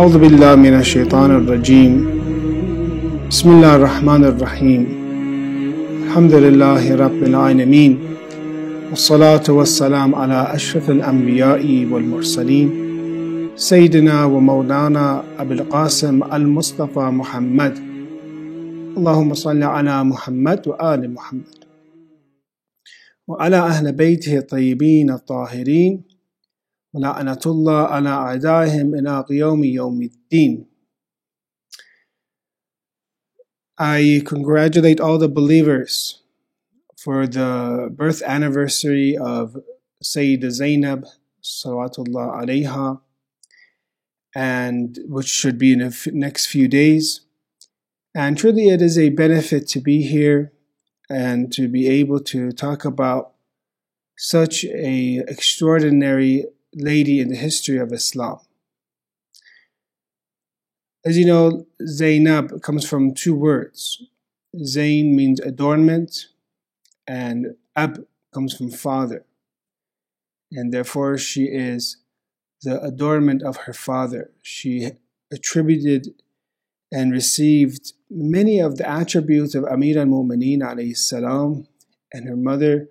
أعوذ بالله من الشيطان الرجيم. بسم الله الرحمن الرحيم. الحمد لله رب العالمين. والصلاة والسلام على أشرف الأنبياء والمرسلين. سيدنا ومولانا أبي القاسم المصطفى محمد. اللهم صل على محمد وآل محمد. وعلى أهل بيته الطيبين الطاهرين. ولعنة الله على أعدائهم إلى قيوم يوم الدين I congratulate all the believers for the birth anniversary of Sayyidah Zainab Salawatullah alayha and which should be in the next few days. And truly it is a benefit to be here and to be able to talk about such a extraordinary lady in the history of Islam. As you know, Zainab comes from two words. Zain means adornment, and Ab comes from father. And therefore, she is the adornment of her father. She attributed and received many of the attributes of Amir al Mu'mineen alayhi salam and her mother,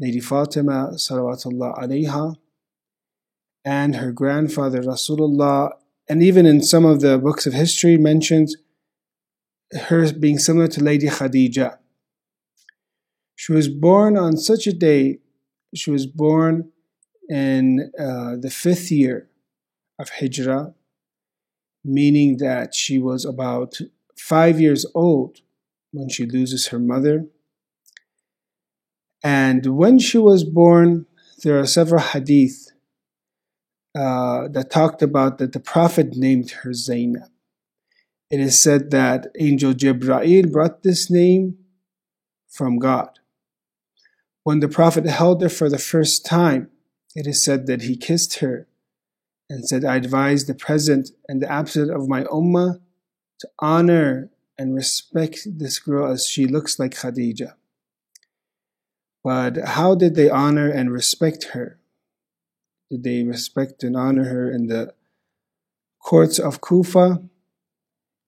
Lady Fatima salawatullah alayha, and her grandfather Rasulullah, and even in some of the books of history mentions her being similar to Lady Khadija. She was born on such a day, she was born in uh, the fifth year of Hijrah, meaning that she was about five years old when she loses her mother. And when she was born, there are several hadith uh, that talked about that the Prophet named her Zainab. It is said that Angel Jibra'il brought this name from God. When the Prophet held her for the first time, it is said that he kissed her and said, I advise the present and the absent of my ummah to honor and respect this girl as she looks like Khadija. But how did they honor and respect her? Did they respect and honor her in the courts of Kufa,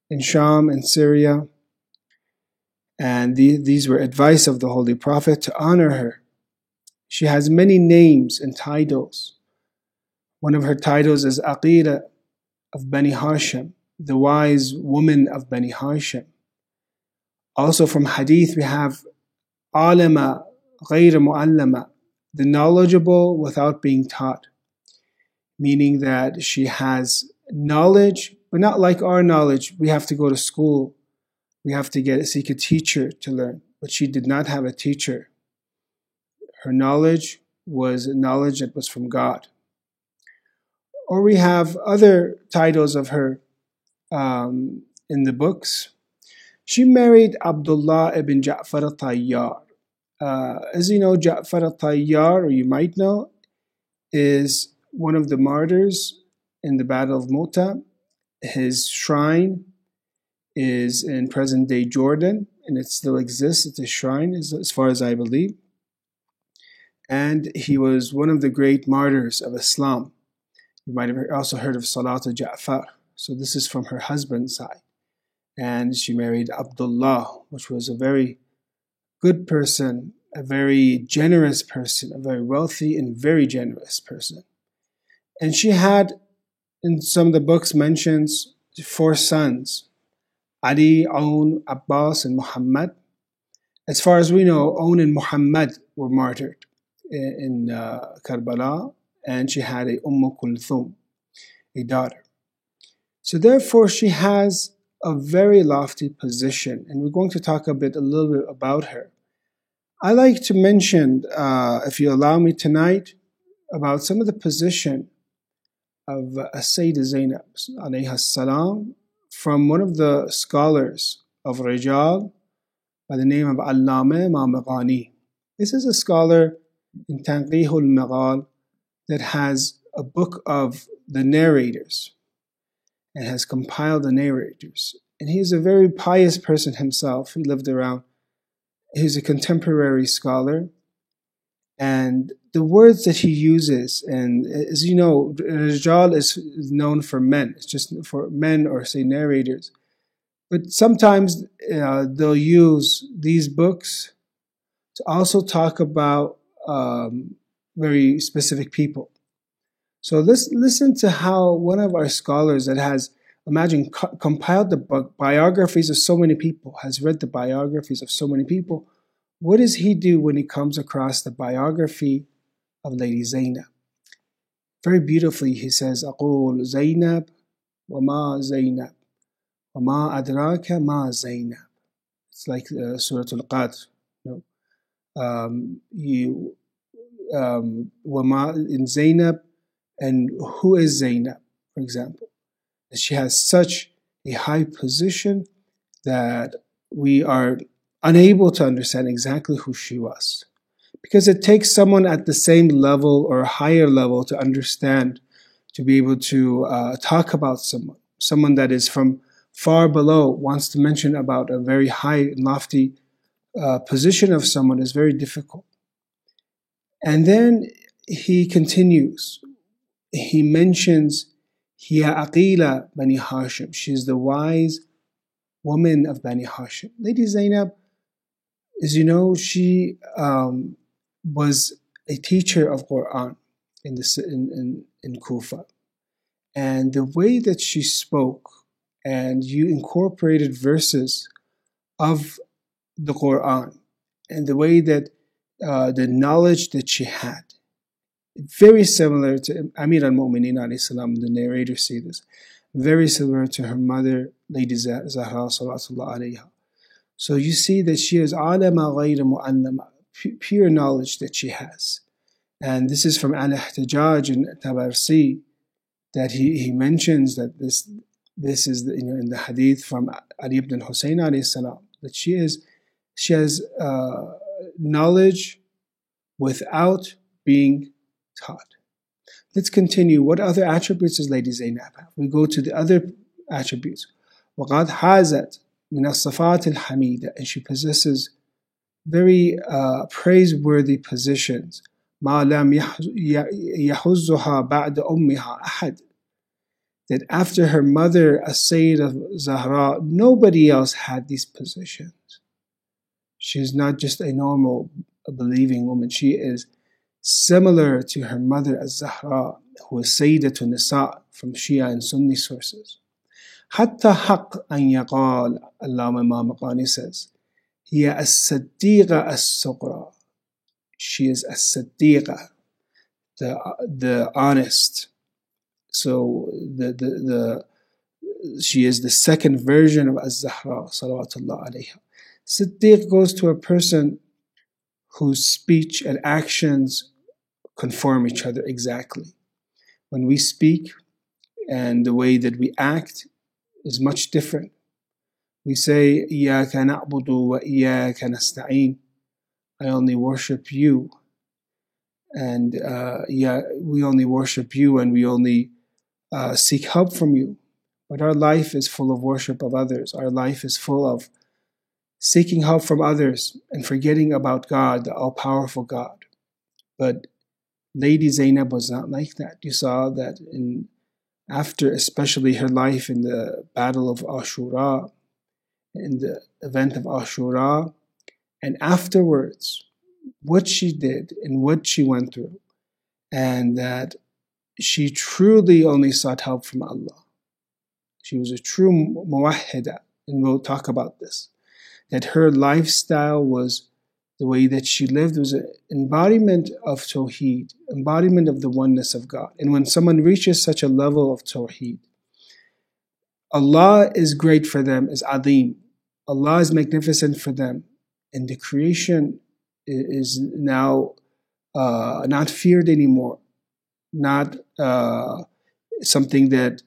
in Sham, in Syria? And the, these were advice of the Holy Prophet to honor her. She has many names and titles. One of her titles is Aqila of Bani Hashim, the wise woman of Bani Hashim. Also from Hadith, we have Alama غير معلمة, the knowledgeable without being taught meaning that she has knowledge, but not like our knowledge. We have to go to school, we have to get seek a teacher to learn. But she did not have a teacher. Her knowledge was knowledge that was from God. Or we have other titles of her um, in the books. She married Abdullah ibn Ja'far al-Tayyar. Uh, as you know, Ja'far al-Tayyar, or you might know, is one of the martyrs in the Battle of Mu'tah. His shrine is in present-day Jordan, and it still exists. It's a shrine, as, as far as I believe. And he was one of the great martyrs of Islam. You might have also heard of Salat Ja'far. So this is from her husband's side. And she married Abdullah, which was a very good person, a very generous person, a very wealthy and very generous person. And she had, in some of the books, mentions four sons Ali, Aun, Abbas, and Muhammad. As far as we know, Aun and Muhammad were martyred in, uh, Karbala, and she had a Umm Kulthum, a daughter. So therefore, she has a very lofty position, and we're going to talk a bit, a little bit about her. I like to mention, uh, if you allow me tonight, about some of the position of uh, Sayyidah Zainab alayha salam from one of the scholars of Rijal by the name of Allama Ma'maqani. This is a scholar in Tanqihul Maghal that has a book of the narrators and has compiled the narrators. And he is a very pious person himself. He lived around, he's a contemporary scholar. And the words that he uses, and as you know, Rijal is known for men. It's just for men or say narrators. But sometimes uh, they'll use these books to also talk about um, very specific people. So let's listen to how one of our scholars that has, imagine, co- compiled the book, biographies of so many people, has read the biographies of so many people. What does he do when he comes across the biography of Lady Zainab? Very beautifully, he says, أقول زينب وما زينب وما أدراك ما زينب. It's like uh, Surah Al-Qadr. You know? um, you, um, وما in Zainab, and who is Zainab, for example? She has such a high position that we are unable to understand exactly who she was. Because it takes someone at the same level or higher level to understand, to be able to uh, talk about someone. Someone that is from far below wants to mention about a very high and lofty uh, position of someone is very difficult. And then he continues he mentions Hiya Aqila Bani Hashim. She's the wise woman of Bani Hashim. Lady Zainab, as you know, she um, was a teacher of Quran in, the, in, in, in Kufa. And the way that she spoke, and you incorporated verses of the Quran, and the way that uh, the knowledge that she had, very similar to Amir al-Mu'mineen salam, the narrator say this, very similar to her mother, Lady Zahra sallallahu alayha. So you see that she is alama ghayra mu'allama, pure knowledge that she has. And this is from Al-Ihtijaj and Tabarsi, that he, he mentions that this this is the, you know, in the hadith from Ali ibn Hussein alayhi salam, that she is she has uh, knowledge without being taught. Let's continue. What other attributes does Lady Zainab have? We go to the other attributes. وقد حازت من الصفات الحميدة and she possesses very uh, praiseworthy positions ما لم يحزها بعد أمها أحد that after her mother as-Sayyidah Zahra nobody else had these positions she is not just a normal a believing woman she is similar to her mother Az-Zahra, who was Sayyidatun Nisa from Shia and Sunni sources. حتى حق أن يقال Allama Ma'maqani says هي الصديقة الصغرى she is الصديقة the, the honest. So the, the, the she is the second version of Az-Zahra salawatullah alayha. Siddiq goes to a person whose speech and actions conform each other exactly. When we speak and the way that we act is much different. We say, إِيَّاكَ نَعْبُدُ وَإِيَّاكَ نَسْتَعِينَ I only worship you. And uh, yeah, we only worship you and we only uh, seek help from you. But our life is full of worship of others. Our life is full of seeking help from others and forgetting about God, the all powerful God. But Lady Zainab was not like that. You saw that in after especially her life in the battle of Ashura, in the event of Ashura, and afterwards, what she did and what she went through, and that she truly only sought help from Allah. She was a true muwahida, and we'll talk about this. That her lifestyle was the way that she lived was an embodiment of Tawheed, embodiment of the oneness of God. And when someone reaches such a level of Tawheed, Allah is great for them, is Adim. Allah is magnificent for them. And the creation is now uh, not feared anymore, not uh, something that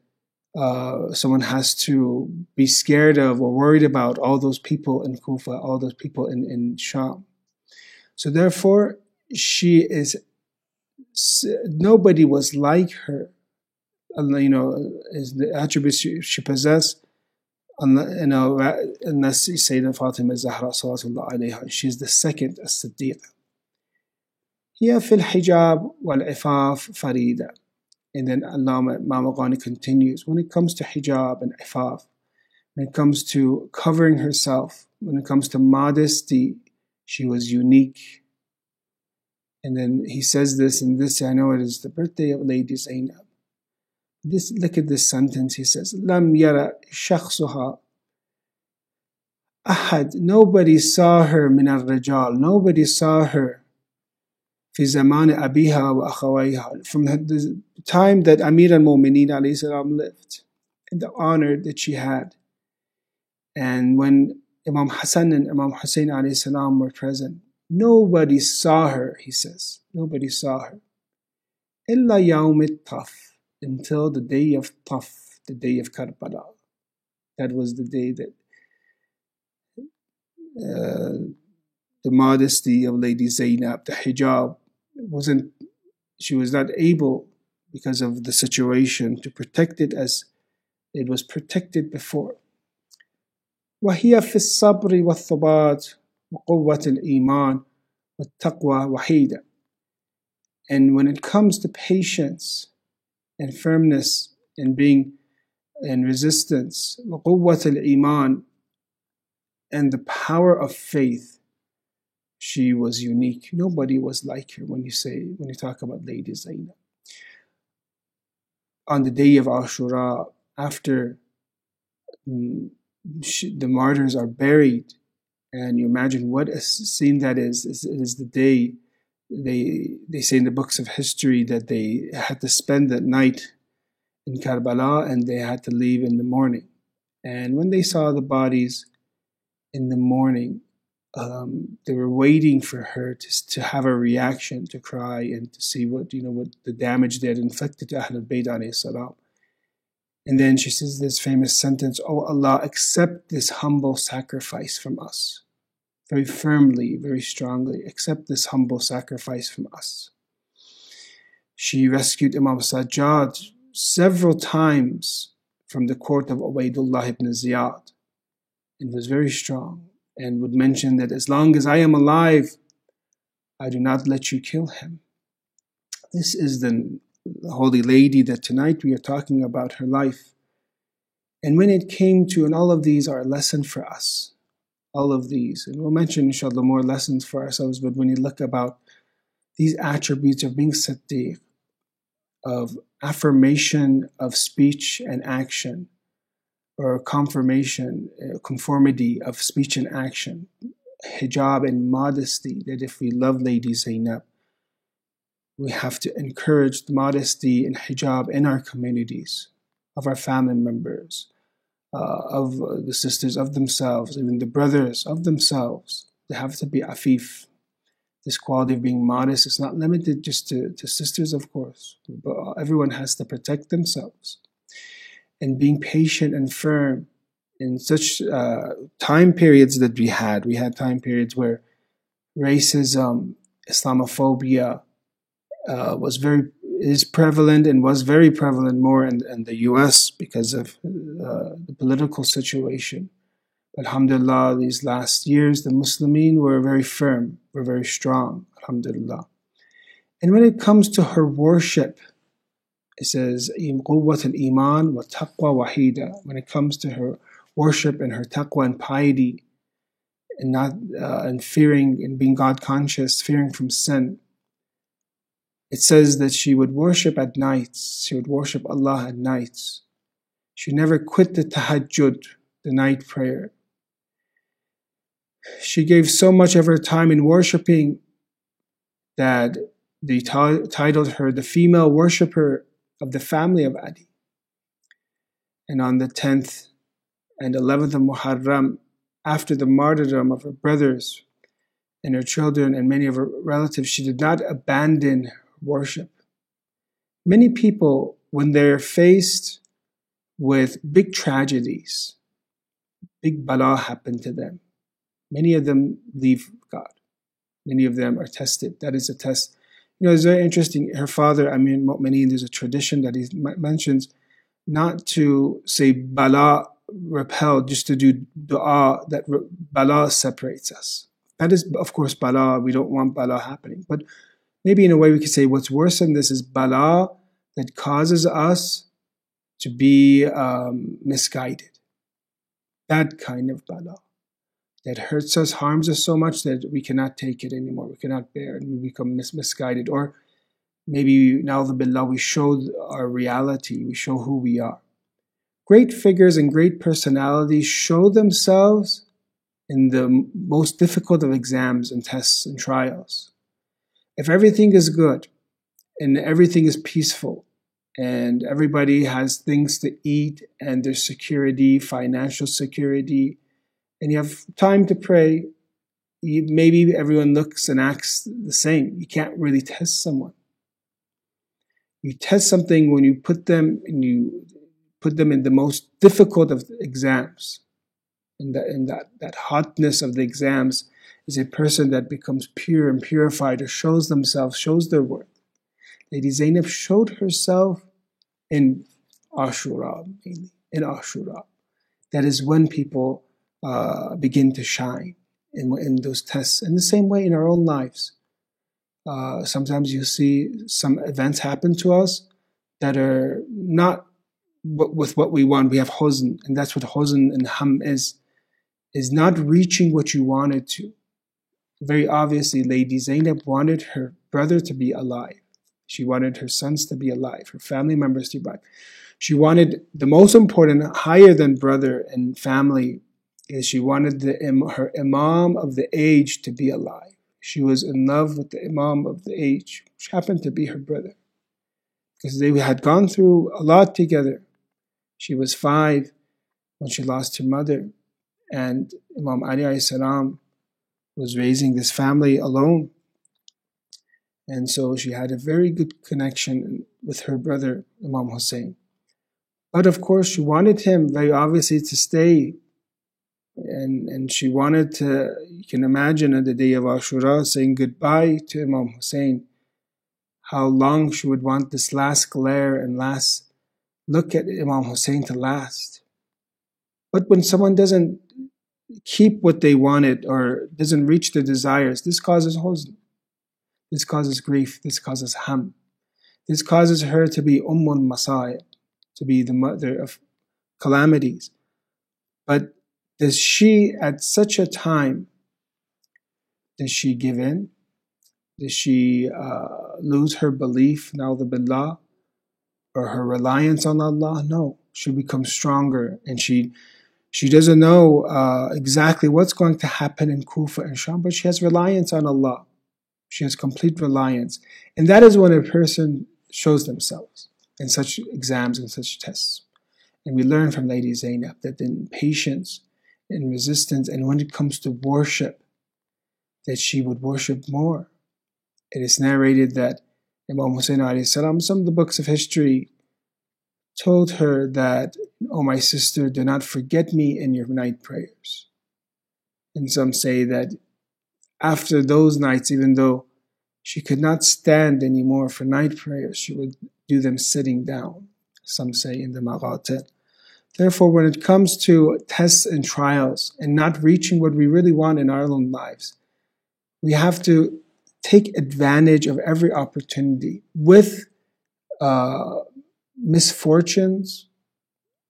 uh, someone has to be scared of or worried about all those people in Kufa, all those people in, in Sham. So therefore, she is, nobody was like her. You know, is the attributes she, she possessed, you know, unless you say that Fatima Zahra Salatullah alayha, she's the second As-Siddiqa. fil hijab wal ifaf farida. And then Allama Ma'maqani continues, when it comes to hijab and ifaf, when it comes to covering herself, when it comes to modesty, she was unique. And then he says this, and this I know it is the birthday of Lady Zainab. This look at this sentence. He says, "Lam yara shakhsuha ahad." Nobody saw her min al Nobody saw her في زمان أبيها وأخويها from the time that Amir al-Mu'mineen lived and the honor that she had and when Imam Hassan and Imam Hussein salam were present. Nobody saw her, he says. Nobody saw her. Illa yawmit taf, until the day of taf, the day of Karbala. That was the day that uh, the modesty of Lady Zainab, the hijab, wasn't, she was not able because of the situation to protect it as it was protected before. وهي في الصبر والثبات وقوة الإيمان والتقوى وحيدة. And when it comes to patience and firmness and being in resistance, وقوة الإيمان and the power of faith, she was unique. Nobody was like her when you say, when you talk about Lady Zainab. On the day of Ashura, after mm, she, the martyrs are buried, and you imagine what a scene that is. It is the day they they say in the books of history that they had to spend that night in Karbala and they had to leave in the morning. And when they saw the bodies in the morning, um, they were waiting for her to, to have a reaction, to cry, and to see what you know what the damage they had inflicted to Ahlul Bayt salam. And then she says this famous sentence, "Oh Allah, accept this humble sacrifice from us." Very firmly, very strongly, accept this humble sacrifice from us. She rescued Imam Sajjad several times from the court of Ubaidullah ibn Ziyad and was very strong and would mention that as long as I am alive, I do not let you kill him. This is the Holy Lady that tonight we are talking about her life. And when it came to, and all of these are a lesson for us, all of these, and we'll mention inshallah more lessons for ourselves, but when you look about these attributes of being Siddiq, of affirmation of speech and action, or confirmation, uh, conformity of speech and action, hijab and modesty, that if we love Lady Zainab, we have to encourage the modesty and hijab in our communities, of our family members, uh, of the sisters of themselves, even the brothers of themselves. They have to be afif. This quality of being modest is not limited just to, to sisters, of course, but everyone has to protect themselves and being patient and firm in such uh, time periods that we had. We had time periods where racism, Islamophobia uh, was very is prevalent and was very prevalent more in, in the U.S. because of uh, the political situation. Alhamdulillah, these last years, the Muslimin were very firm, were very strong. Alhamdulillah. And when it comes to her worship, it says قوة الإيمان والتقوى وحيدة when it comes to her worship and her taqwa and piety and not uh, and fearing and being God conscious, fearing from sin. It says that she would worship at nights. She would worship Allah at nights. She never quit the tahajjud, the night prayer. She gave so much of her time in worshiping that they t- titled her the female worshipper of the family of Ali. And on the 10th and 11th of Muharram, after the martyrdom of her brothers and her children and many of her relatives, she did not abandon worship. Many people, when they're faced with big tragedies, big bala happen to them. Many of them leave God. Many of them are tested. That is a test you know, it's very interesting. Her father, Amir al-Mu'mineen, there's a tradition that he mentions not to say bala repel, just to do dua that bala separates us. That is, of course, bala. We don't want bala happening. But maybe in a way we could say what's worse than this is bala that causes us to be um, misguided. That kind of bala that hurts us, harms us so much that we cannot take it anymore. We cannot bear it we become mis- misguided. Or maybe now the billah, we show our reality, we show who we are. Great figures and great personalities show themselves in the most difficult of exams and tests and trials. If everything is good and everything is peaceful and everybody has things to eat and there's security, financial security, and you have time to pray, you, maybe everyone looks and acts the same. You can't really test someone. You test something when you put them and you put them in the most difficult of exams. In that, in that, that hotness of the exams is a person that becomes pure and purified or shows themselves, shows their worth. Lady Zainab showed herself in Ashura, mainly, in Ashura. That is when people uh, begin to shine in, in those tests. In the same way in our own lives. Uh, sometimes you see some events happen to us that are not with what we want. We have huzn, and that's what huzn and ham is, is not reaching what you wanted to. Very obviously, Lady Zainab wanted her brother to be alive. She wanted her sons to be alive, her family members to be alive. She wanted the most important, higher than brother and family, is she wanted the, her imam of the age to be alive. She was in love with the imam of the age, which happened to be her brother. Because they had gone through a lot together. She was five when she lost her mother, and Imam Ali salam was raising this family alone. And so she had a very good connection with her brother, Imam Hussein. But of course, she wanted him very obviously to stay and and she wanted to you can imagine on the day of Ashura saying goodbye to Imam Hussein how long she would want this last glare and last look at Imam Hussein to last but when someone doesn't keep what they wanted or doesn't reach their desires this causes huzn this causes grief this causes ham this causes her to be ummul masa'ib to be the mother of calamities but does she, at such a time, does she give in? Does she uh, lose her belief, billah, or her reliance on Allah? No. She becomes stronger and she she doesn't know uh, exactly what's going to happen in Kufa and Sham, but she has reliance on Allah. She has complete reliance. And that is when a person shows themselves in such exams and such tests. And we learn from Lady Zainab that in patience in resistance, and when it comes to worship, that she would worship more. It is narrated that Imam Hussein salam, some of the books of history told her that, Oh my sister, do not forget me in your night prayers. And some say that after those nights, even though she could not stand anymore for night prayers, she would do them sitting down. Some say in the Maqatil. Therefore, when it comes to tests and trials and not reaching what we really want in our own lives, we have to take advantage of every opportunity with uh, misfortunes,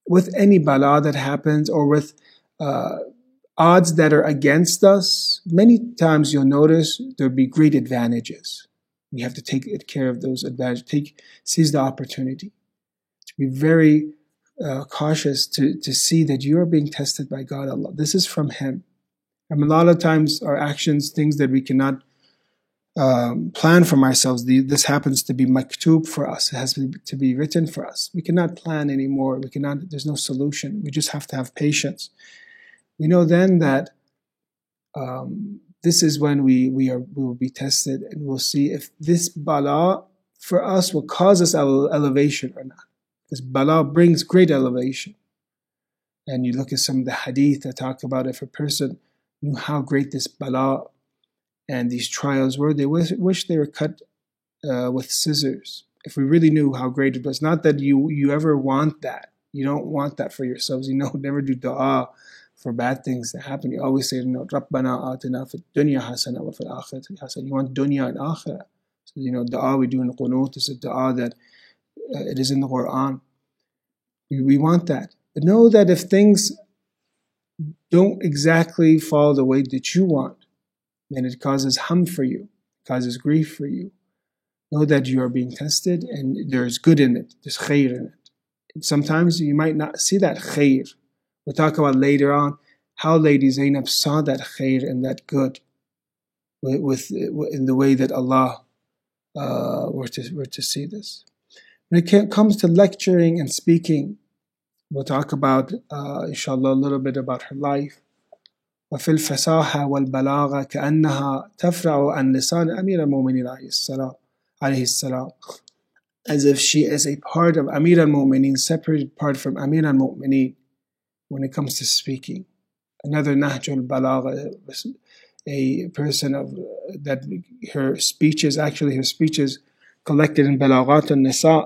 with any bala that happens, or with uh, odds that are against us. Many times you'll notice there'll be great advantages. We have to take care of those advantages, take, seize the opportunity to be very uh, cautious to, to see that you are being tested by God Allah. This is from Him. And a lot of times our actions, things that we cannot um, plan for ourselves, the, this happens to be maktub for us. It has to be, to be written for us. We cannot plan anymore. We cannot, there's no solution. We just have to have patience. We know then that um, this is when we, we, are, we will be tested and we'll see if this bala for us will cause us our elevation or not. Because bala brings great elevation. And you look at some of the hadith that talk about if a person knew how great this bala and these trials were, they wish, wish they were cut uh, with scissors. If we really knew how great it was, not that you you ever want that. You don't want that for yourselves. You know, never do dua for bad things that happen. You always say, no, Rabbana atina fi dunya hasana wa fil akhirati hasana. You want dunya and akhirah. So You know, dua we do in qunut is a dua that uh, it is in the Quran. We, we want that. But know that if things don't exactly fall the way that you want, then it causes harm for you, causes grief for you. Know that you are being tested and there's good in it, there's khair in it. And sometimes you might not see that khair. We'll talk about later on how Lady Zainab saw that khair and that good with, with in the way that Allah uh, were, to, were to see this. When it comes to lecturing and speaking, we'll talk about, uh, inshallah, a little bit about her life. وفي الفصاحة والبلاغة كأنها تفرع عن لسان أمير المؤمنين عليه السلام عليه السلام as if she is a part of Amir al-Mu'mineen, separated part from Amir al-Mu'mineen when it comes to speaking. Another Nahj al-Balagha, a person of that her speeches, actually her speeches collected in Balaghat al-Nisa,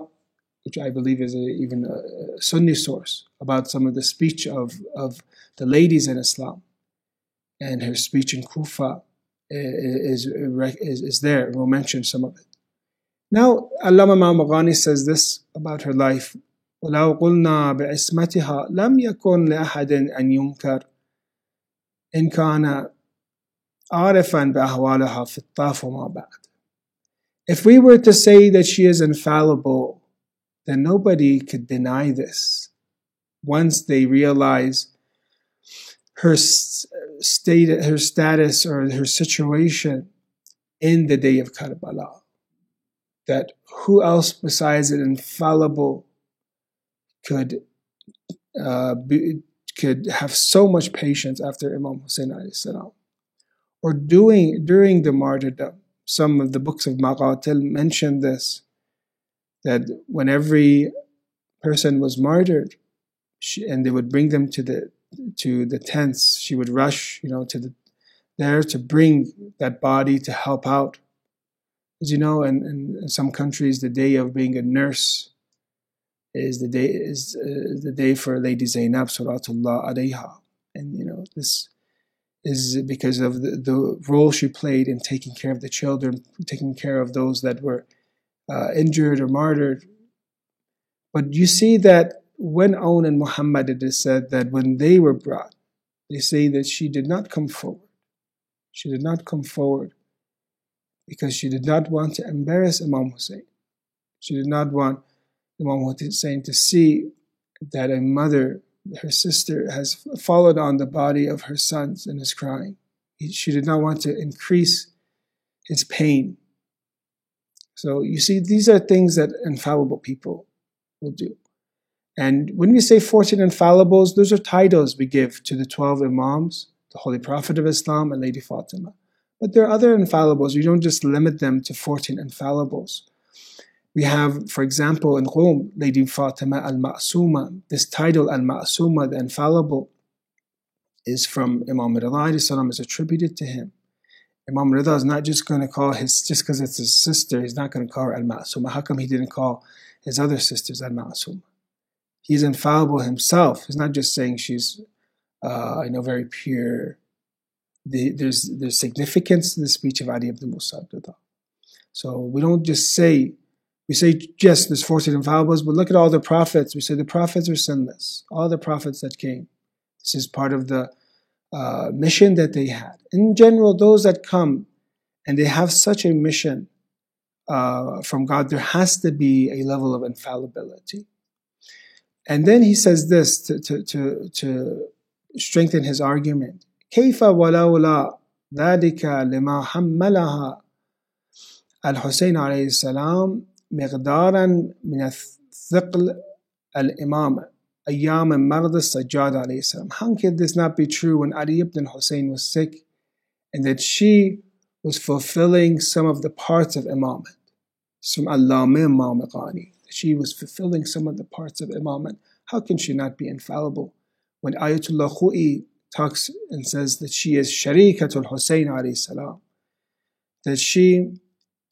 which I believe is a, even a Sunni source about some of the speech of, of the ladies in Islam. and her speech in Kufa eh, eh, is, is, is there. We'll mention some of it. Now, Allama Ma'maqani says this about her life. ولو قلنا بعصمتها لم يكن لأحد أن ينكر إن كان عارفا بأحوالها في الطاف وما بعد. If we were to say that she is infallible, then nobody could deny this. Once they realize her state, her status, or her situation in the day of Karbala. That who else besides an infallible could uh, be, could have so much patience after Imam Hussein salam. Or doing during the martyrdom, some of the books of Maqatil mention this that when every person was martyred, she, and they would bring them to the to the tents, she would rush, you know, to the there to bring that body to help out. As you know, in, in some countries, the day of being a nurse is the day is uh, the day for Lady Zainab Salatullah alayha, and you know this is because of the, the role she played in taking care of the children, taking care of those that were uh, injured or martyred. But you see that when Aun and Muhammad, it is said that when they were brought, they say that she did not come forward. She did not come forward because she did not want to embarrass Imam Hussein. She did not want Imam Hussein to see that a mother, her sister, has followed on the body of her sons and is crying. She did not want to increase his pain. So you see, these are things that infallible people will do. And when we say 14 infallibles, those are titles we give to the 12 Imams, the Holy Prophet of Islam, and Lady Fatima. But there are other infallibles. We don't just limit them to 14 infallibles. We have, for example, in Qum, Lady Fatima al Ma'suma. This title, al Ma'suma, the infallible, is from Imam Rida, is attributed to him. Imam Rida is not just going to call his, just because it's his sister, he's not going to call her al Ma'suma. How come he didn't call his other sisters al Ma'suma? He's infallible himself. He's not just saying she's, uh, know, very pure. The, there's there's significance to the speech of Ali ibn Musa. So we don't just say we say, yes, there's 14 infallibles, but look at all the prophets. We say the prophets are sinless. All the prophets that came. This is part of the uh, mission that they had. In general, those that come and they have such a mission uh, from God, there has to be a level of infallibility. And then he says this to, to, to, to strengthen his argument. كيف ولولا ذلك لما حملها الحسين عليه السلام مقدارا من الثقل الإمامة أيام مرض السجاد عليه السلام. How could this not be true when Ali ibn Hussein was sick and that she was fulfilling some of the parts of Imamah? From Allama Ma'amaghani. she was fulfilling some of the parts of Imamah. How can she not be infallible? When Ayatollah Khoi talks and says that she is Sharikatul Hussein alayhi salam, that she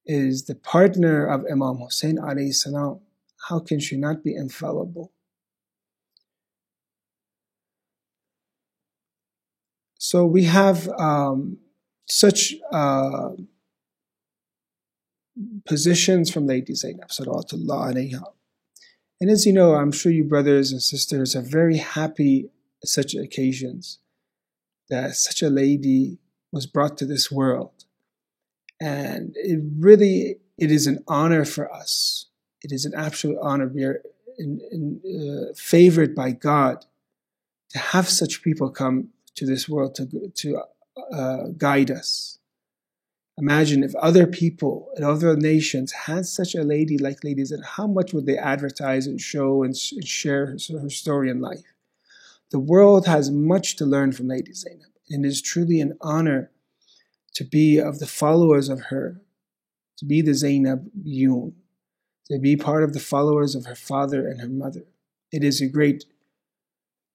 is the partner of Imam Hussein alayhi salam, how can she not be infallible? So we have um, such uh, positions from Lady Zainab alayha. And as you know, I'm sure you brothers and sisters are very happy at such occasions that such a lady was brought to this world. And it really, it is an honor for us. It is an absolute honor. We are in, in, uh, favored by God to have such people come to this world to, to uh, guide us. Imagine if other people in other nations had such a lady like Lady Zainab, how much would they advertise and show and, and share her, her, story in life? The world has much to learn from Lady Zainab, and it is truly an honor to be of the followers of her, to be the Zainab Yun, to be part of the followers of her father and her mother. It is a great,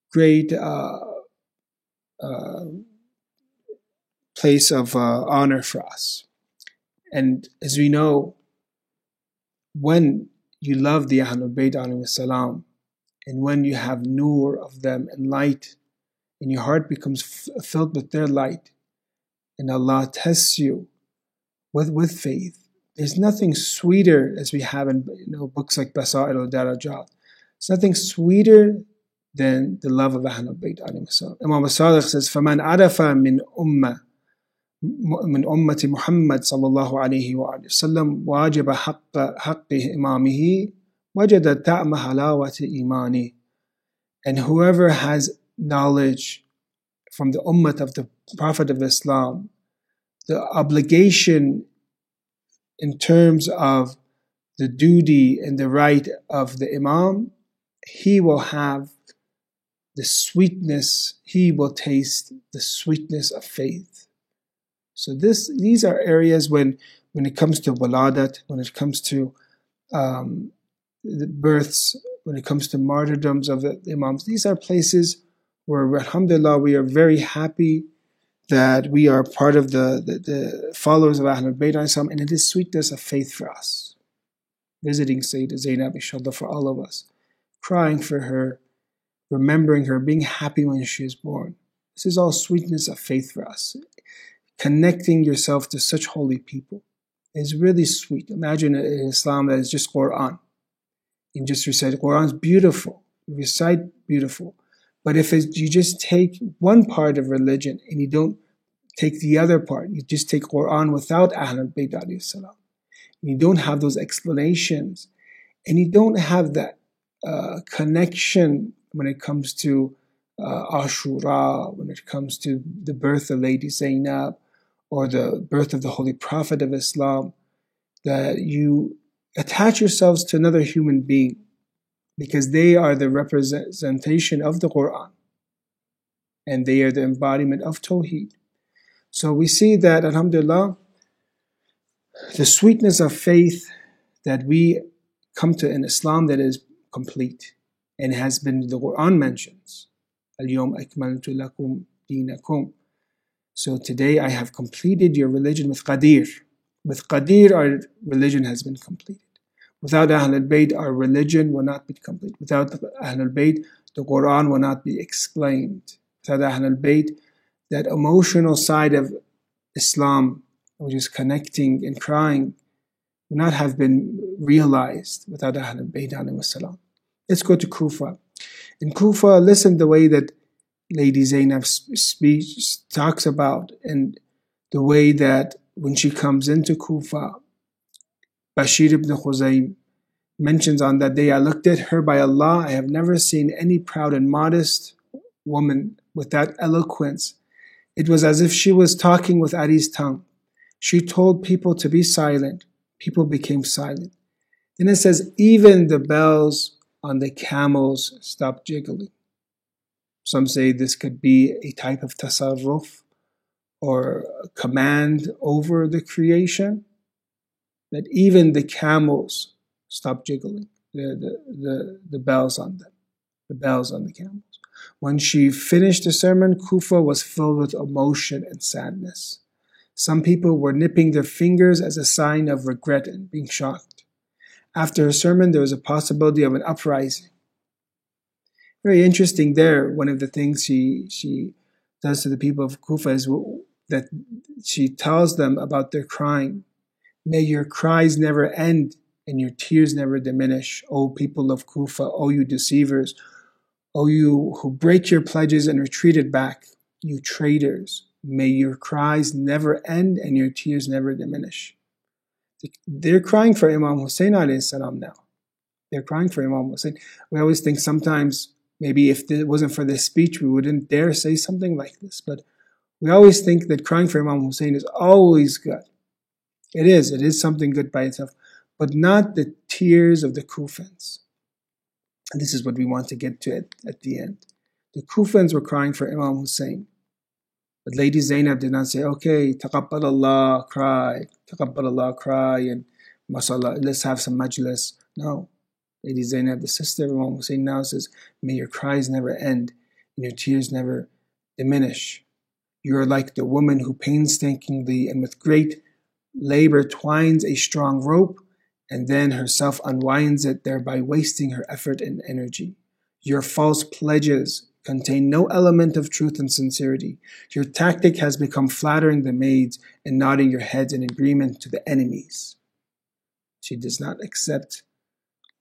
great uh, uh, place of uh, honor for us. And as we know, when you love the Ahlul Bayt salam, and when you have nur of them and light, and your heart becomes f- filled with their light, and Allah tests you with, with faith, there's nothing sweeter as we have in you know, books like Basa'ir al-Darajat. It's nothing sweeter than the love of Ahlul Bayt. Imam Sadiq says, فَمَنْ عَرَفَ مِنْ أُمَّةٍ من أمة محمد صلى الله عليه وآله وسلم واجب حق حق إمامه وجد طعم حلاوة إيمانه and whoever has knowledge from the ummah of the Prophet of Islam the obligation in terms of the duty and the right of the Imam he will have the sweetness he will taste the sweetness of faith so this these are areas when when it comes to waladat, when it comes to um, the births, when it comes to martyrdoms of the imams, these are places where alhamdulillah we are very happy that we are part of the, the, the followers of Ahlul Bayt and it is sweetness of faith for us. Visiting Sayyidah Zainab, inshallah, for all of us, crying for her, remembering her, being happy when she is born. This is all sweetness of faith for us connecting yourself to such holy people is really sweet. Imagine an Islam that is just Quran. You just recite Quran is beautiful. You recite beautiful. But if you just take one part of religion and you don't take the other part, you just take Quran without Ahlul Bayt salam. You don't have those explanations, and you don't have that uh, connection when it comes to uh, Ashura, when it comes to the birth of Lady Zainab, or the birth of the Holy Prophet of Islam, that you attach yourselves to another human being because they are the representation of the Quran and they are the embodiment of Tawheed. So we see that, Alhamdulillah, the sweetness of faith that we come to in Islam that is complete and has been the Quran mentions. Al-Yawm akmaltu lakum dinakum. So today I have completed your religion with Ghadir. With Ghadir, our religion has been completed. Without Ahlul Bayt, our religion will not be complete. Without Ahlul Bayt, the Quran will not be explained. Without Ahlul Bayt, that emotional side of Islam, which is connecting and crying, would not have been realized without Ahlul Bayt. Let's go to Kufa. In Kufa, listen the way that Lady Zainab's speech talks about and the way that when she comes into Kufa, Bashir ibn Khuzaym mentions on that day, I looked at her by Allah, I have never seen any proud and modest woman with that eloquence. It was as if she was talking with Ali's tongue. She told people to be silent. People became silent. Then it says, even the bells on the camels stopped jiggling. Some say this could be a type of tasarruf or command over the creation, that even the camels stop jiggling, the, the, the, the bells on them, the bells on the camels. When she finished the sermon, Kufa was filled with emotion and sadness. Some people were nipping their fingers as a sign of regret and being shocked. After her sermon, there was a possibility of an uprising very interesting there. One of the things she she does to the people of Kufa is that she tells them about their crime, May your cries never end and your tears never diminish, O people of Kufa, O you deceivers, O you who break your pledges and retreated back, you traitors. May your cries never end and your tears never diminish. They're crying for Imam Hussein now. They're crying for Imam Hussein. We always think sometimes maybe if it wasn't for this speech, we wouldn't dare say something like this. But we always think that crying for Imam Hussein is always good. It is. It is something good by itself, but not the tears of the Kufans. And this is what we want to get to at, at the end. The Kufans were crying for Imam Hussein. But Lady Zainab did not say, okay, taqabbal Allah, cry, taqabbal Allah, cry, and mashallah, let's have some majlis. No. Lady Zainab, the sister of Imam Hussein, now says, may your cries never end and your tears never diminish. You are like the woman who painstakingly and with great labor twines a strong rope and then herself unwinds it, thereby wasting her effort and energy. Your false pledges contain no element of truth and sincerity. Your tactic has become flattering the maids and nodding your heads in agreement to the enemies. She does not accept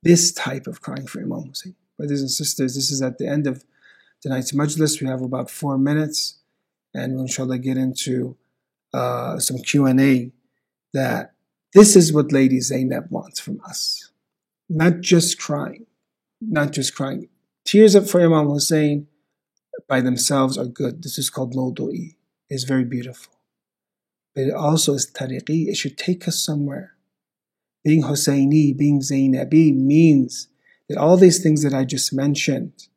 this type of crying for Imam Hussein. Brothers and sisters, this is at the end of tonight's majlis. We have about four minutes, and we'll inshallah get into uh, some Q&A that this is what Lady Zainab wants from us. Not just crying, not just crying. Tears for Imam Hussein by themselves are good. This is called mawdu'i. It's very beautiful. But it also is tariqi. It should take us somewhere. Being Husseini, being Zainabi means that all these things that I just mentioned,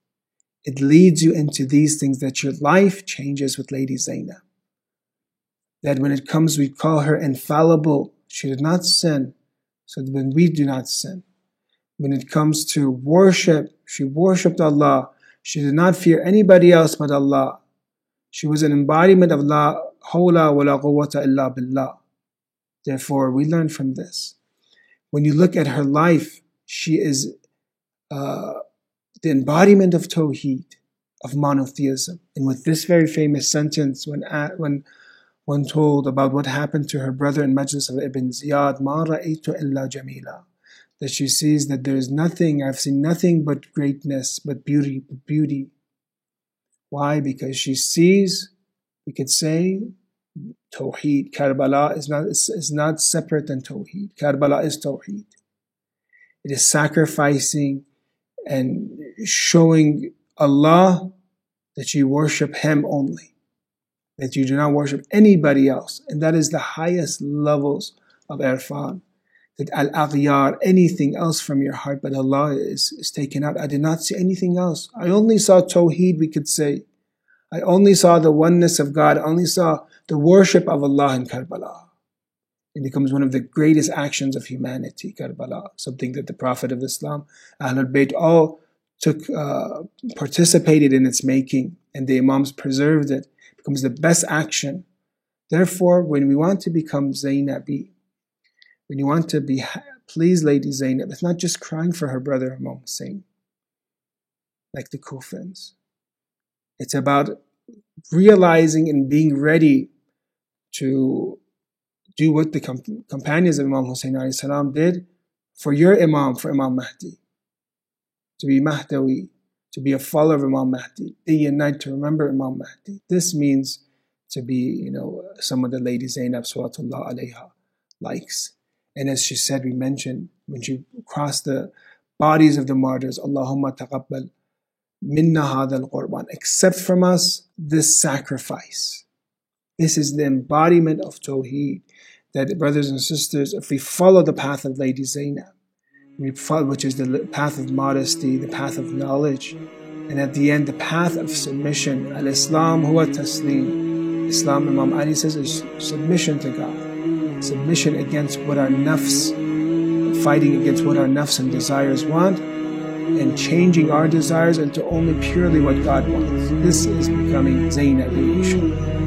it leads you into these things that your life changes with Lady Zainab. That when it comes, we call her infallible. She did not sin. So when we do not sin. When it comes to worship, she worshipped Allah she did not fear anybody else but Allah. She was an embodiment of La billah. Therefore, we learn from this. When you look at her life, she is uh, the embodiment of Tawheed, of monotheism. And with this very famous sentence, when, when when told about what happened to her brother in Majlis of Ibn Ziyad, Ma ra'aytu illa jamila that she sees that there is nothing, I've seen nothing but greatness, but beauty, beauty. Why? Because she sees, we could say, Tawheed. Karbala is not, is, is not separate than Tawheed. Karbala is Tawheed. It is sacrificing and showing Allah that you worship Him only, that you do not worship anybody else. And that is the highest levels of irfan that al aghyar, anything else from your heart but Allah is, is taken out. I did not see anything else. I only saw Tawheed, we could say. I only saw the oneness of God. I only saw the worship of Allah in Karbala. It becomes one of the greatest actions of humanity, Karbala, something that the Prophet of Islam, Ahlul Bayt, all took, uh, participated in its making, and the Imams preserved it. it. becomes the best action. Therefore, when we want to become Zainabi, when you want to be please Lady Zainab, it's not just crying for her brother Imam Hussein, like the Kufans. It's about realizing and being ready to do what the companions of Imam Hussein salam did for your Imam, for Imam Mahdi. To be Mahdawi, to be a follower of Imam Mahdi, day and night to remember Imam Mahdi. This means to be, you know, someone that Lady Zainab Salawatullah alayha likes. And as she said, we mentioned when she crossed the bodies of the martyrs, Allahumma taqabbal minna hadha al-qurban. Accept from us this sacrifice. This is the embodiment of Tawheed. That brothers and sisters, if we follow the path of Lady Zainab, which is the path of modesty, the path of knowledge, and at the end, the path of submission. Al-Islam huwa taslim. Islam, Imam Ali says, is submission to God submission against what our nafs, fighting against what our nafs and desires want, and changing our desires into only purely what God wants. This is becoming Zainab so,